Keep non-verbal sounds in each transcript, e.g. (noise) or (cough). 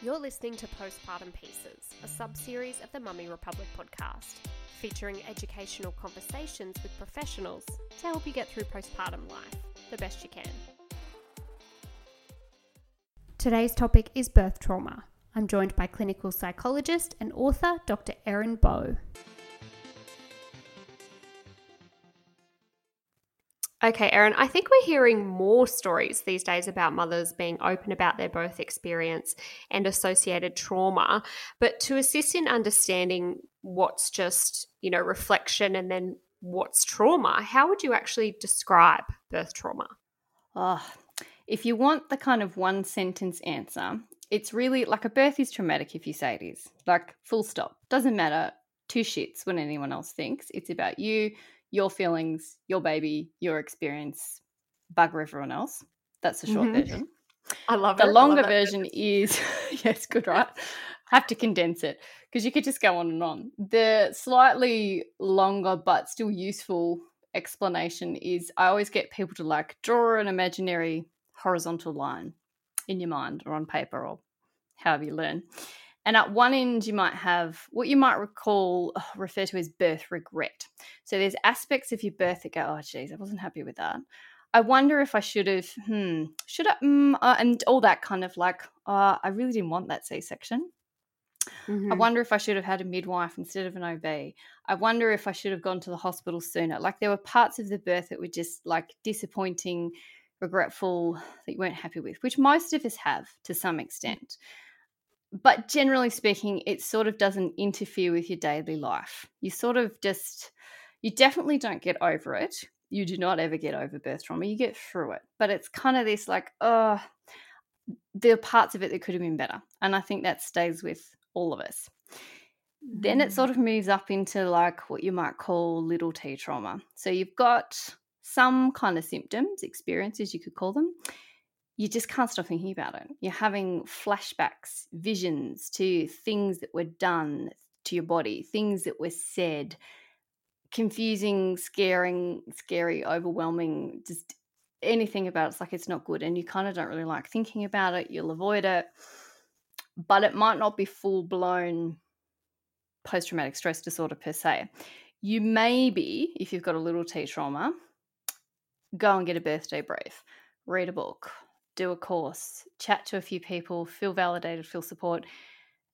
You're listening to Postpartum Pieces, a sub series of the Mummy Republic podcast, featuring educational conversations with professionals to help you get through postpartum life the best you can. Today's topic is birth trauma. I'm joined by clinical psychologist and author Dr. Erin Bowe. Okay, Erin, I think we're hearing more stories these days about mothers being open about their birth experience and associated trauma. But to assist in understanding what's just, you know, reflection and then what's trauma, how would you actually describe birth trauma? Oh, if you want the kind of one sentence answer, it's really like a birth is traumatic if you say it is. Like, full stop. Doesn't matter two shits when anyone else thinks. It's about you your feelings, your baby, your experience, bugger everyone else. That's the short mm-hmm. version. I love it. the it. longer version is (laughs) yes, good, right? Have to condense it because you could just go on and on. The slightly longer but still useful explanation is I always get people to like draw an imaginary horizontal line in your mind or on paper or however you learn. And at one end, you might have what you might recall, refer to as birth regret. So there's aspects of your birth that go, oh, geez, I wasn't happy with that. I wonder if I should have, hmm, should I, mm, uh, and all that kind of like, uh, I really didn't want that C section. Mm-hmm. I wonder if I should have had a midwife instead of an OB. I wonder if I should have gone to the hospital sooner. Like there were parts of the birth that were just like disappointing, regretful, that you weren't happy with, which most of us have to some extent but generally speaking, it sort of doesn't interfere with your daily life. You sort of just, you definitely don't get over it. You do not ever get over birth trauma. You get through it. But it's kind of this like, oh, there are parts of it that could have been better. And I think that stays with all of us. Then it sort mm. of moves up into like what you might call little t trauma. So you've got some kind of symptoms, experiences, you could call them you just can't stop thinking about it. You're having flashbacks, visions to things that were done to your body, things that were said, confusing, scaring, scary, overwhelming, just anything about it. it's like it's not good. And you kind of don't really like thinking about it. You'll avoid it. But it might not be full blown post traumatic stress disorder per se. You may be, if you've got a little T trauma, go and get a birth debrief, read a book, do a course, chat to a few people, feel validated, feel support,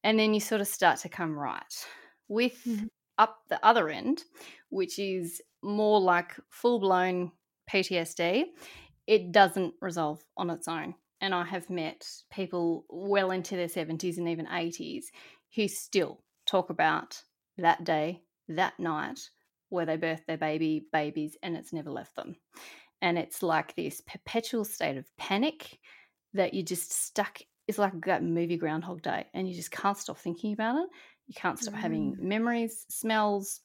and then you sort of start to come right. With mm-hmm. up the other end, which is more like full blown PTSD, it doesn't resolve on its own. And I have met people well into their 70s and even 80s who still talk about that day, that night, where they birthed their baby, babies, and it's never left them and it's like this perpetual state of panic that you're just stuck it's like that movie groundhog day and you just can't stop thinking about it you can't stop mm. having memories smells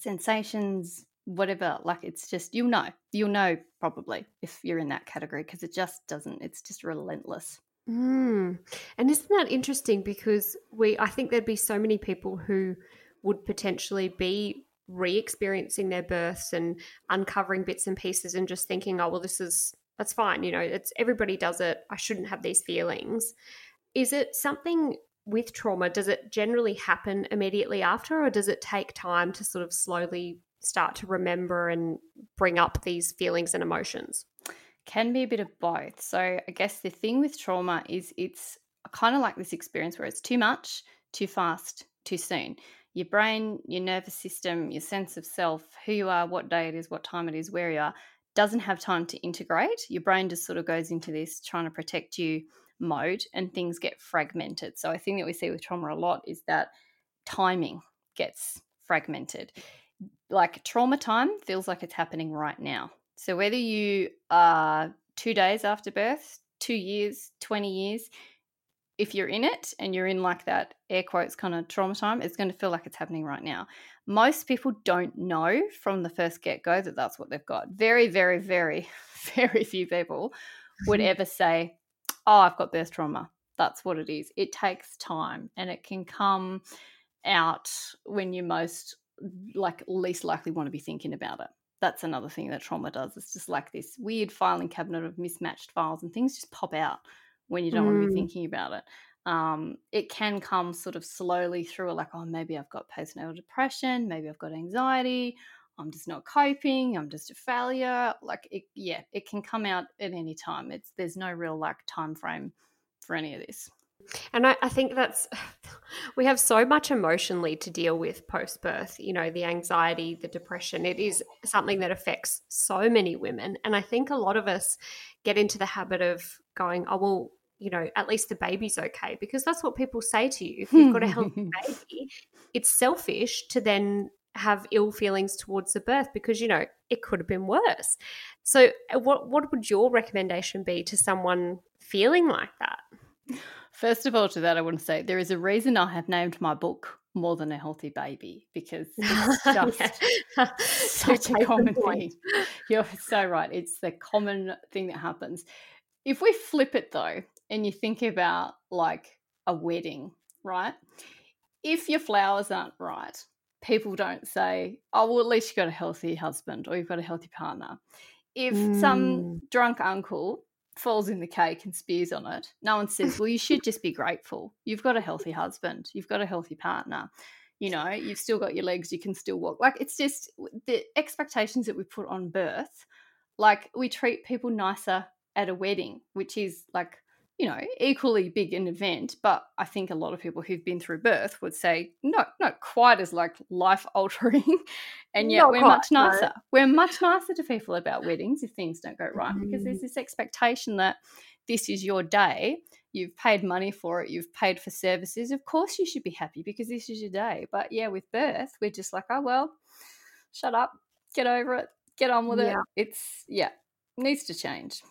sensations whatever like it's just you'll know you'll know probably if you're in that category because it just doesn't it's just relentless mm. and isn't that interesting because we i think there'd be so many people who would potentially be re-experiencing their births and uncovering bits and pieces and just thinking oh well this is that's fine you know it's everybody does it. I shouldn't have these feelings. Is it something with trauma does it generally happen immediately after or does it take time to sort of slowly start to remember and bring up these feelings and emotions? Can be a bit of both. So i guess the thing with trauma is it's kind of like this experience where it's too much too fast too soon your brain, your nervous system, your sense of self, who you are, what day it is, what time it is, where you are, doesn't have time to integrate. Your brain just sort of goes into this trying to protect you mode and things get fragmented. So I think that we see with trauma a lot is that timing gets fragmented. Like trauma time feels like it's happening right now. So whether you are two days after birth, two years, 20 years, if you're in it and you're in like that air quotes kind of trauma time, it's going to feel like it's happening right now. Most people don't know from the first get go that that's what they've got. Very, very, very, (laughs) very few people would (laughs) ever say, Oh, I've got birth trauma. That's what it is. It takes time and it can come out when you most like least likely want to be thinking about it. That's another thing that trauma does. It's just like this weird filing cabinet of mismatched files and things just pop out when you don't mm. want to be thinking about it. Um, it can come sort of slowly through, like, oh, maybe I've got postnatal depression, maybe I've got anxiety, I'm just not coping, I'm just a failure. Like, it, yeah, it can come out at any time. It's there's no real like time frame for any of this. And I, I, think that's, (sighs) we have so much emotionally to deal with post birth, you know, the anxiety, the depression. It is something that affects so many women. And I think a lot of us get into the habit of going, oh, well, you know, at least the baby's okay, because that's what people say to you. If you've got a healthy (laughs) baby, it's selfish to then have ill feelings towards the birth because you know it could have been worse. So, uh, what what would your recommendation be to someone feeling like that? First of all, to that, I want to say there is a reason I have named my book More Than a Healthy Baby because (laughs) it's just (laughs) such a common thing. You're so right. It's the common thing that happens. If we flip it though, and you think about like a wedding, right? If your flowers aren't right, people don't say, oh, well, at least you've got a healthy husband or you've got a healthy partner. If mm. some drunk uncle falls in the cake and spears on it, no one says, well, you should just be grateful. You've got a healthy husband, you've got a healthy partner. You know, you've still got your legs, you can still walk. Like, it's just the expectations that we put on birth. Like, we treat people nicer at a wedding, which is like you know, equally big an event, but I think a lot of people who've been through birth would say not not quite as like life altering, (laughs) and yet not we're quite, much nicer. No. We're much (laughs) nicer to people about weddings if things don't go right mm. because there's mm. this expectation that this is your day. You've paid money for it. You've paid for services. Of course, you should be happy because this is your day. But yeah, with birth, we're just like, oh well, shut up, get over it, get on with yeah. it. It's yeah, needs to change.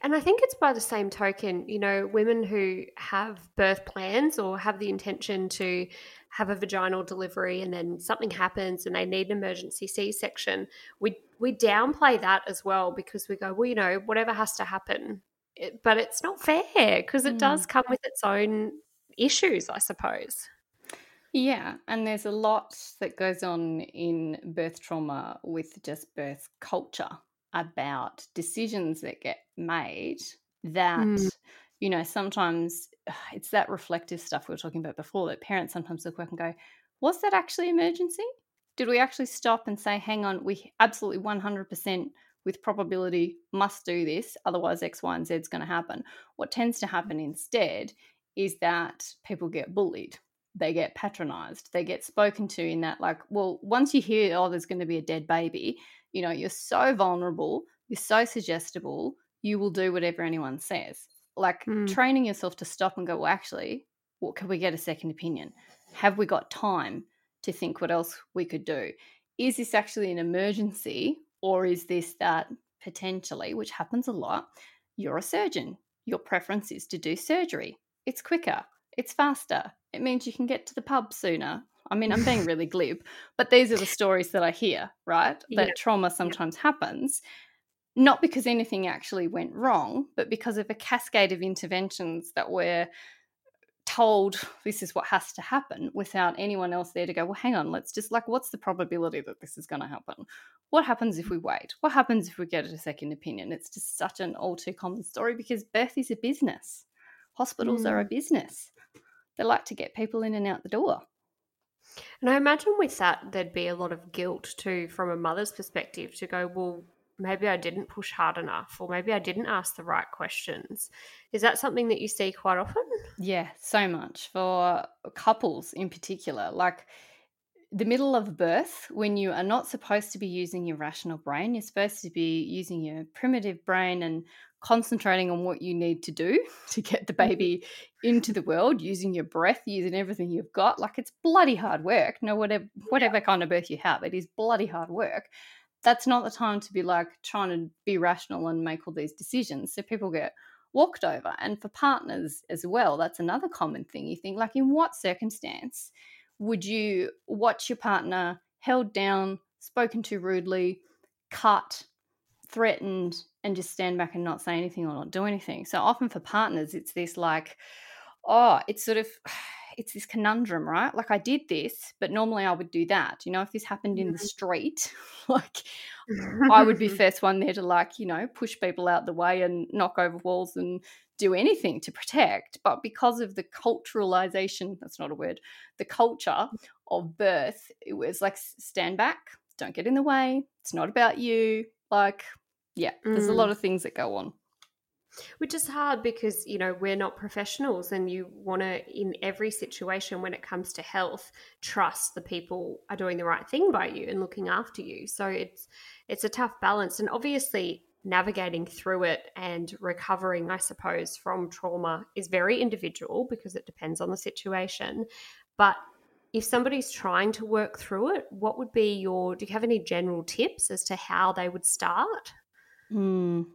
And I think it's by the same token, you know, women who have birth plans or have the intention to have a vaginal delivery and then something happens and they need an emergency C-section, we we downplay that as well because we go, well, you know, whatever has to happen. It, but it's not fair because it mm. does come with its own issues, I suppose. Yeah, and there's a lot that goes on in birth trauma with just birth culture about decisions that get made that mm. you know sometimes (sighs) it's that reflective stuff we were talking about before that parents sometimes look back and go was that actually emergency did we actually stop and say hang on we absolutely 100% with probability must do this otherwise x y and z is going to happen what tends to happen instead is that people get bullied they get patronized they get spoken to in that like well once you hear oh there's going to be a dead baby you know, you're so vulnerable, you're so suggestible, you will do whatever anyone says. Like mm. training yourself to stop and go, well, actually, what can we get a second opinion? Have we got time to think what else we could do? Is this actually an emergency or is this that potentially, which happens a lot, you're a surgeon. Your preference is to do surgery. It's quicker, it's faster. It means you can get to the pub sooner I mean, I'm being (laughs) really glib, but these are the stories that I hear, right? That yeah. trauma sometimes yeah. happens, not because anything actually went wrong, but because of a cascade of interventions that were told this is what has to happen without anyone else there to go, well, hang on, let's just like, what's the probability that this is going to happen? What happens if we wait? What happens if we get a second opinion? It's just such an all too common story because birth is a business. Hospitals mm. are a mm. business. They like to get people in and out the door. And I imagine with that, there'd be a lot of guilt too from a mother's perspective to go, well, maybe I didn't push hard enough, or maybe I didn't ask the right questions. Is that something that you see quite often? Yeah, so much for couples in particular. Like the middle of birth, when you are not supposed to be using your rational brain, you're supposed to be using your primitive brain and concentrating on what you need to do (laughs) to get the mm-hmm. baby into the world using your breath using everything you've got like it's bloody hard work no whatever whatever kind of birth you have it is bloody hard work that's not the time to be like trying to be rational and make all these decisions so people get walked over and for partners as well that's another common thing you think like in what circumstance would you watch your partner held down spoken to rudely cut threatened and just stand back and not say anything or not do anything. So often for partners, it's this like, oh, it's sort of, it's this conundrum, right? Like I did this, but normally I would do that. You know, if this happened in the Mm-hmm. street, (laughs) like I would be (laughs) first one there to like, you know, push people out the way and knock over walls and do anything to protect. But because of the culturalization, that's not a word, the culture of birth, it was like stand back, don't get in the way. It's not about you. Like, yeah, there's a Mm. lot of things that go on. Which is hard because, you know, we're not professionals and you want to, in every situation when it comes to health, trust the people are doing the right thing by you and looking after you. So it's it's a tough balance. And obviously navigating through it and recovering, I suppose, from trauma is very individual because it depends on the situation. But if somebody's trying to work through it, what would be your do you have any general tips as to how they would start? Mm.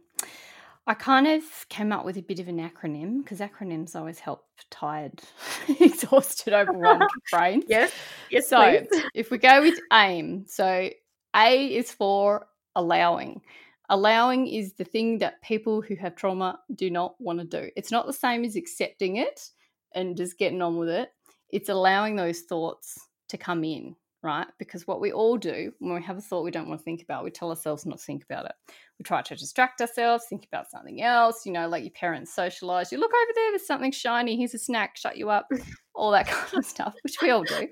I kind of came up with a bit of an acronym because acronyms always help tired, (laughs) exhausted, overwhelmed (laughs) brains. Yes. Yes, So please. if we go with AIM, so A is for allowing. Allowing is the thing that people who have trauma do not want to do. It's not the same as accepting it and just getting on with it. It's allowing those thoughts to come in, right? Because what we all do when we have a thought we don't want to think about, we tell ourselves not to think about it. We try to distract ourselves, think about something else, you know, like your parents socialize. You look over there, there's something shiny, here's a snack, shut you up, (laughs) all that kind of stuff, which we all do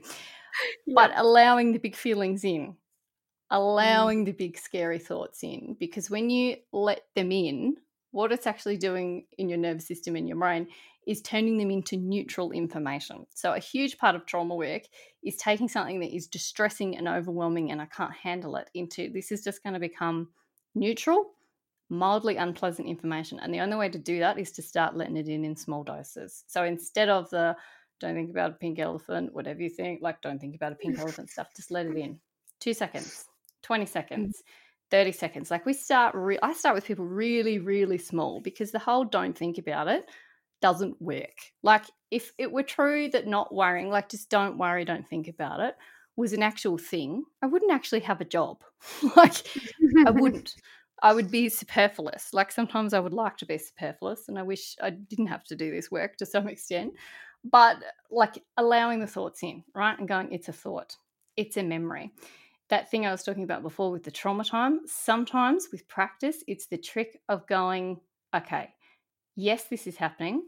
but allowing the big feelings in, mm. allowing the big scary thoughts in. Because when you let them in, what it's actually doing in your nervous system and your brain is turning them into neutral information. So, a huge part of trauma work is taking something that is distressing and overwhelming and I can't handle it into this is just going to become neutral, mildly unpleasant information. And the only way to do that is to start letting it in in small doses. So, instead of the don't think about a pink elephant, whatever you think, like don't think about a pink (laughs) elephant stuff, just let it in. Two seconds, 20 seconds, 30 seconds. Like we start, re- I start with people really, really small because the whole don't think about it doesn't work. Like if it were true that not worrying, like just don't worry, don't think about it, was an actual thing, I wouldn't actually have a job. (laughs) like I (laughs) wouldn't. I would be superfluous. Like sometimes I would like to be superfluous and I wish I didn't have to do this work to some extent. But like allowing the thoughts in, right? And going, it's a thought, it's a memory. That thing I was talking about before with the trauma time, sometimes with practice, it's the trick of going, okay, yes, this is happening,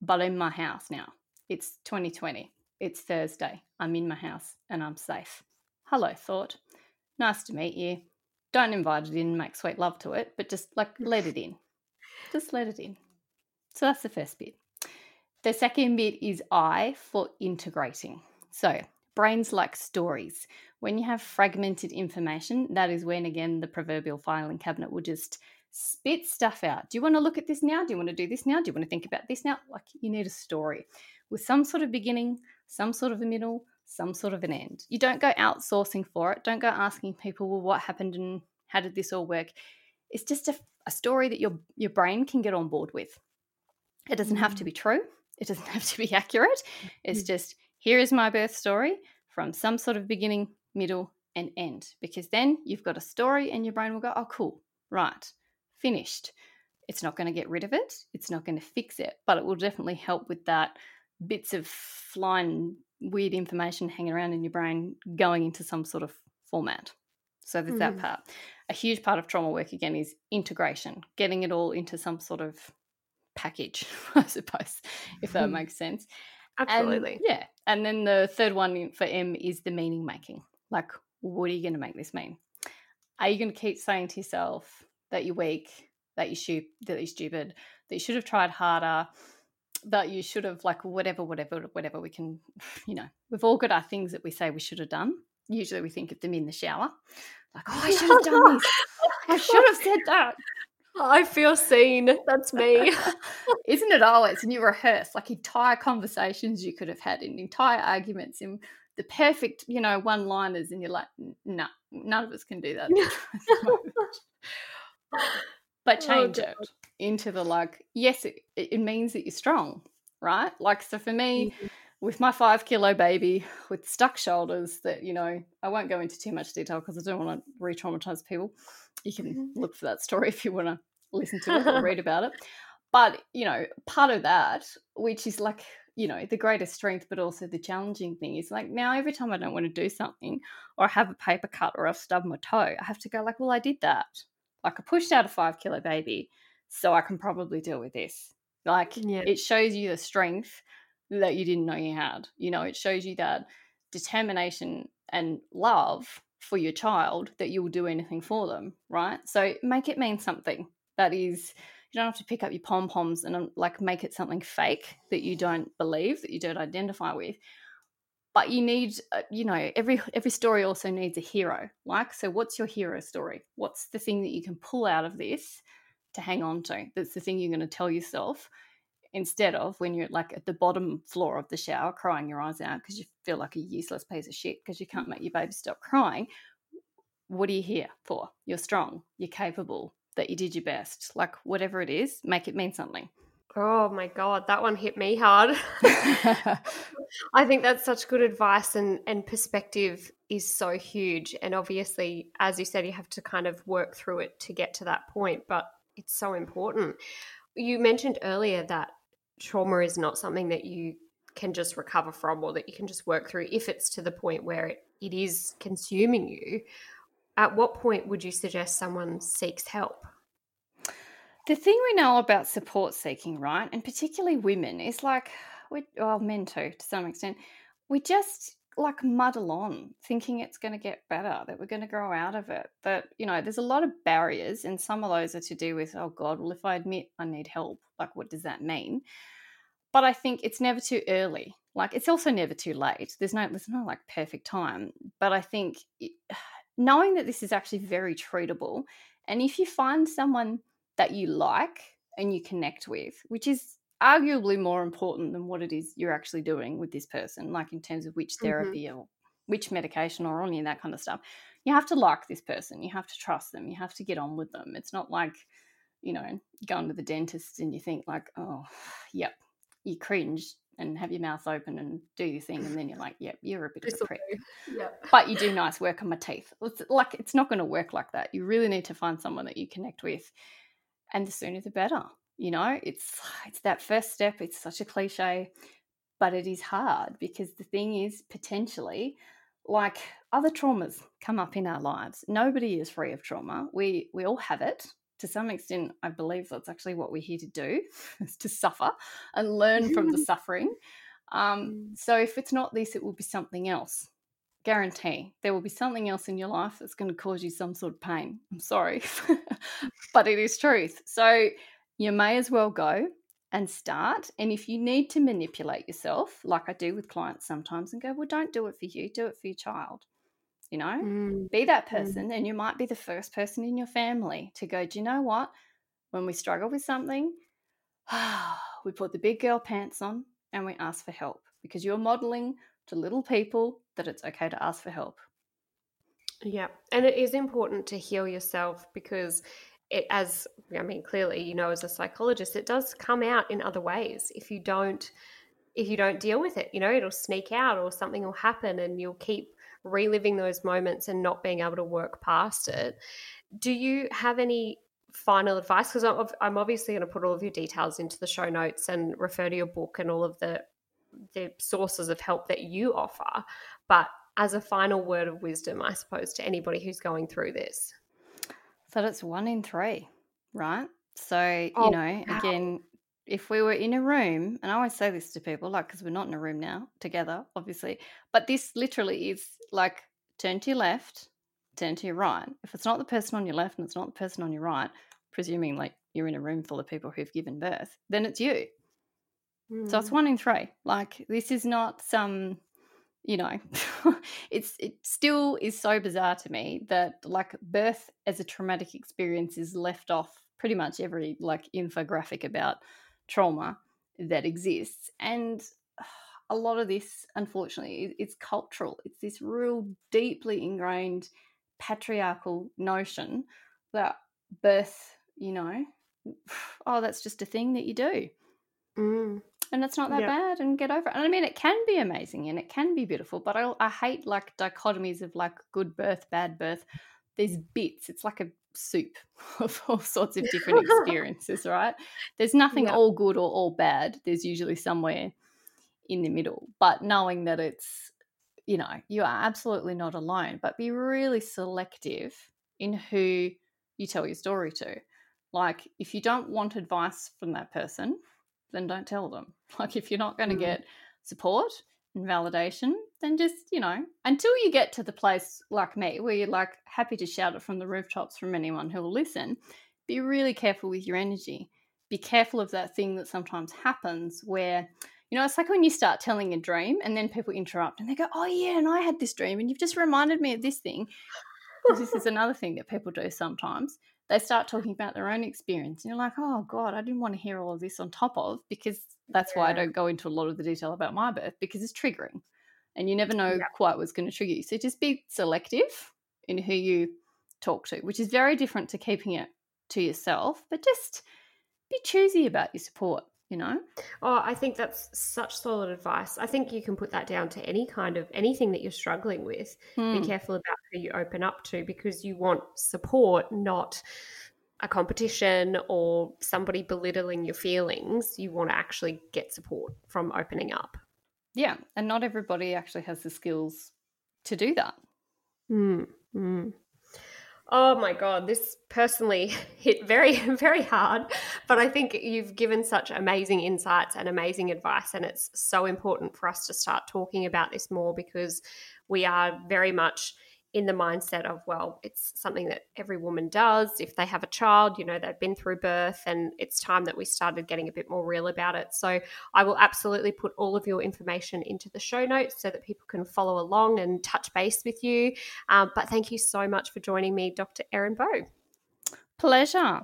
but in my house now. It's 2020. It's Thursday. I'm in my house and I'm safe. Hello, thought. Nice to meet you. Don't invite it in and make sweet love to it, but just like (laughs) let it in. Just let it in. So that's the first bit. The second bit is I for integrating. So brains like stories. When you have fragmented information, that is when, again, the proverbial filing cabinet will just spit stuff out. Do you want to look at this now? Do you want to do this now? Do you want to think about this now? Like you need a story with some sort of beginning, some sort of a middle, some sort of an end. You don't go outsourcing for it. Don't go asking people, well, what happened and how did this all work? It's just a, a story that your your brain can get on board with. It doesn't have to mm. be true. It doesn't (laughs) have to be accurate. It's mm. just here is my birth story from some sort of beginning, middle, and end. Because then you've got a story and your brain will go, oh, cool, right, finished. It's not going to get rid of it. It's not going to fix it, but it will definitely help with that bits of flying weird information hanging around in your brain going into some sort of format. So there's that Mhm. part. A huge part of trauma work again is integration, getting it all into some sort of package, (laughs) I suppose, if that (laughs) makes sense. Absolutely. And, yeah. And then the third one for M is the meaning making. Like, what are you going to make this mean? Are you going to keep saying to yourself that you're weak, that you're, stu- that you're stupid, that you should have tried harder, that you should have, like, whatever, whatever, whatever we can, (sighs) you know, we've all got our things that we say we should have done. Usually we think of them in the shower. Like, oh, I should have done this. (laughs) I should have said that. I feel seen. That's me. (laughs) Isn't it always? And you rehearse like entire conversations you could have had and entire arguments and the perfect, you know, one liners, and you're like, no, none of us can do that. at the moment." but (laughs) Oh, change God. it into the like, yes, it, it means that you're strong, right? Like, so for me, Mm-hmm. with my five kilo baby with stuck shoulders, that, you know, I won't go into too much detail because I don't want to re traumatize people. You can Mm-hmm. look for that story (laughs) if you want to listen to it or (laughs) read about it. But, you know, part of that, which is like you know, the greatest strength, but also the challenging thing is like now every time I don't want to do something or I have a paper cut or I've stubbed my toe, I have to go like, well, I did that. Like I pushed out a five kilo baby, so I can probably deal with this. Like yeah. it shows you the strength that you didn't know you had. You know, it shows you that determination and love for your child that you will do anything for them, right? So make it mean something that is you don't have to pick up your pom poms and um, like make it something fake that you don't believe that you don't identify with. But you need uh, you know every every story also needs a hero like so what's your hero story? What's the thing that you can pull out of this to hang on to? That's the thing you're going to tell yourself instead of when you're like at the bottom floor of the shower crying your eyes out because you feel like a useless piece of shit because you can't make your baby stop crying. What are you here for? You're strong you're capable that you did your best. Like whatever it is, make it mean something. Oh my god, that one hit me hard. (laughs) (laughs) I think that's such good advice and and perspective is so huge and obviously as you said you have to kind of work through it to get to that point, but it's so important. You mentioned earlier that trauma is not something that you can just recover from or that you can just work through if it's to the point where it, it is consuming you at what point would you suggest someone seeks help? The thing we know about support seeking, right, and particularly women, is like, we, well, men too, to some extent, we just like muddle on thinking it's going to get better, that we're going to grow out of it. That, you know, there's a lot of barriers, and some of those are to do with, oh God, well, if I admit I need help, like, what does that mean? But I think it's never too early. Like, it's also never too late. There's no, there's no like perfect time. But I think it, knowing that this is actually very treatable. And if you find someone that you like and you connect with, which is arguably more important than what it is you're actually doing with this person, like in terms of which mm-hmm. therapy mm-hmm. or which medication or any of that kind of stuff. You have to like this person. You have to trust them. You have to get on with them. It's not like, you know, going to the dentist and you think like, oh, (sighs) yep, you cringe and have your mouth open and do your thing, and then you're like, "Yep, you're a bit of a prick." Yep. But you do nice work on my teeth. It's like it's not going to work like that. You really need to find someone that you connect with, and the sooner the better. You know, it's it's that first step. It's such a cliche, but it is hard because the thing is potentially like other traumas come up in our lives. Nobody is free of trauma. We we all have it to some extent, I believe that's actually what we're here to do, (laughs) is to suffer and learn from the (laughs) suffering. Um, mm. so if it's not this, it will be something else. Guarantee there will be something else in your life that's going to cause you some sort of pain. I'm sorry, (laughs) but it is truth. So you may as well go and start. And if you need to manipulate yourself, like I do with clients sometimes, and go, well, don't do it for you, do it for your child you know mm. be that mm. person mm. and you might be the first person in your family to go do you know what when we struggle with something (sighs) we put the big girl pants on and we ask for help because you're modeling to little people that it's okay to ask for help yeah and it is important to heal yourself because it as i mean clearly you know as a psychologist it does come out in other ways if you don't if you don't deal with it you know it'll sneak out or something will happen and you'll keep reliving those moments and not being able to work past it. Do you have any final advice? Because I'm, obviously going to put all of your details into the show notes and refer to your book and all of the the sources of help that you offer. But as a final word of wisdom, I suppose, to anybody who's going through this. So that's one in three, right? So, oh, you know, wow. again, if we were in a room, and I always say this to people, like, because we're not in a room now together, obviously, but this literally is like turn to your left, turn to your right. If it's not the person on your left and it's not the person on your right, presuming like you're in a room full of people who've given birth, then it's you. Mm. So it's hmm. one in three. Like, this is not some, you know, (laughs) it's it still is so bizarre to me that like birth as a traumatic experience is left off pretty much every like infographic about trauma that exists. And (sighs) a lot of this, unfortunately, it's cultural. It's this real deeply ingrained patriarchal notion that birth, you know, (sighs) oh, that's just a thing that you do. Mm. And it's not that yep. bad, and get over it. And I mean, it can be amazing and it can be beautiful, but I, I hate like dichotomies of like good birth, bad birth. There's bits, it's like a soup (laughs) of all sorts of different (laughs) experiences, right? There's nothing yeah. all good or all bad. There's usually somewhere in the middle, but knowing that it's, you know, you are absolutely not alone, but be really selective in who you tell your story to. Like, if you don't want advice from that person, then don't tell them. (laughs) Like, if you're not going to mm-hmm. get support and validation, then just, you know, until you get to the place like me where you're like happy to shout it from the rooftops from anyone who will listen, be really careful with your energy. Be careful of that thing that sometimes happens where, you know, it's like when you start telling a dream and then people interrupt and they go, Oh, yeah, and I had this dream and you've just reminded me of this thing. this is (laughs) another thing that people do sometimes. They start talking about their own experience and you're like, Oh, God, I didn't want to hear all of this on top of because that's yeah. why I don't go into a lot of the detail about my birth because it's triggering and you never know yeah. quite what's going to trigger you. So just be selective in who you talk to, which is very different to keeping it to yourself, but just be choosy about your support, you know? Oh, I think that's such solid advice. I think you can put that down to any kind of anything that you're struggling with. Hmm. Be careful about who you open up to because you want support, not a competition or somebody belittling your feelings. You want to actually get support from opening up. Yeah, and not everybody actually has the skills to do that. Mm, mm. Oh my God, this personally (laughs) hit very, (laughs) very hard. But I think you've given such amazing insights and amazing advice. And it's so important for us to start talking about this more because we are very much in the mindset of, well, it's something that every woman does. If they have a child, you know, they've been through birth, and it's time that we started getting a bit more real about it. So I will absolutely put all of your information into the show notes so that people can follow along and touch base with you. Um, but thank you so much for joining me, Dr. Erin Bowe. Pleasure.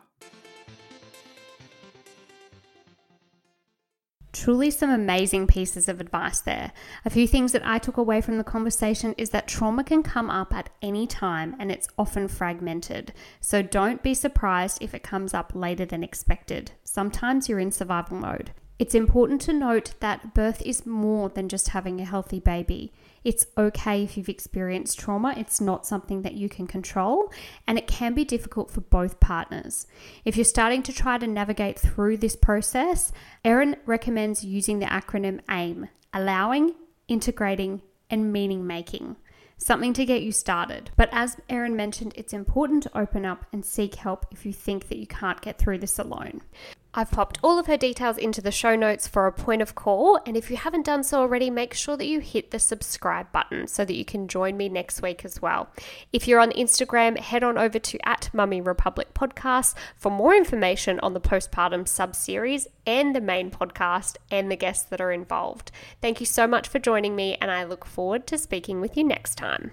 Truly, some amazing pieces of advice there. A few things that I took away from the conversation is that trauma can come up at any time and it's often fragmented. So don't be surprised if it comes up later than expected. Sometimes you're in survival mode. It's important to note that birth is more than just having a healthy baby. It's okay if you've experienced trauma, it's not something that you can control, and it can be difficult for both partners. If you're starting to try to navigate through this process, Erin recommends using the acronym AIM allowing, integrating, and meaning making something to get you started. But as Erin mentioned, it's important to open up and seek help if you think that you can't get through this alone. I've popped all of her details into the show notes for a point of call. And if you haven't done so already, make sure that you hit the subscribe button so that you can join me next week as well. If you're on Instagram, head on over to at Mummy Republic Podcast for more information on the postpartum sub series and the main podcast and the guests that are involved. Thank you so much for joining me, and I look forward to speaking with you next time.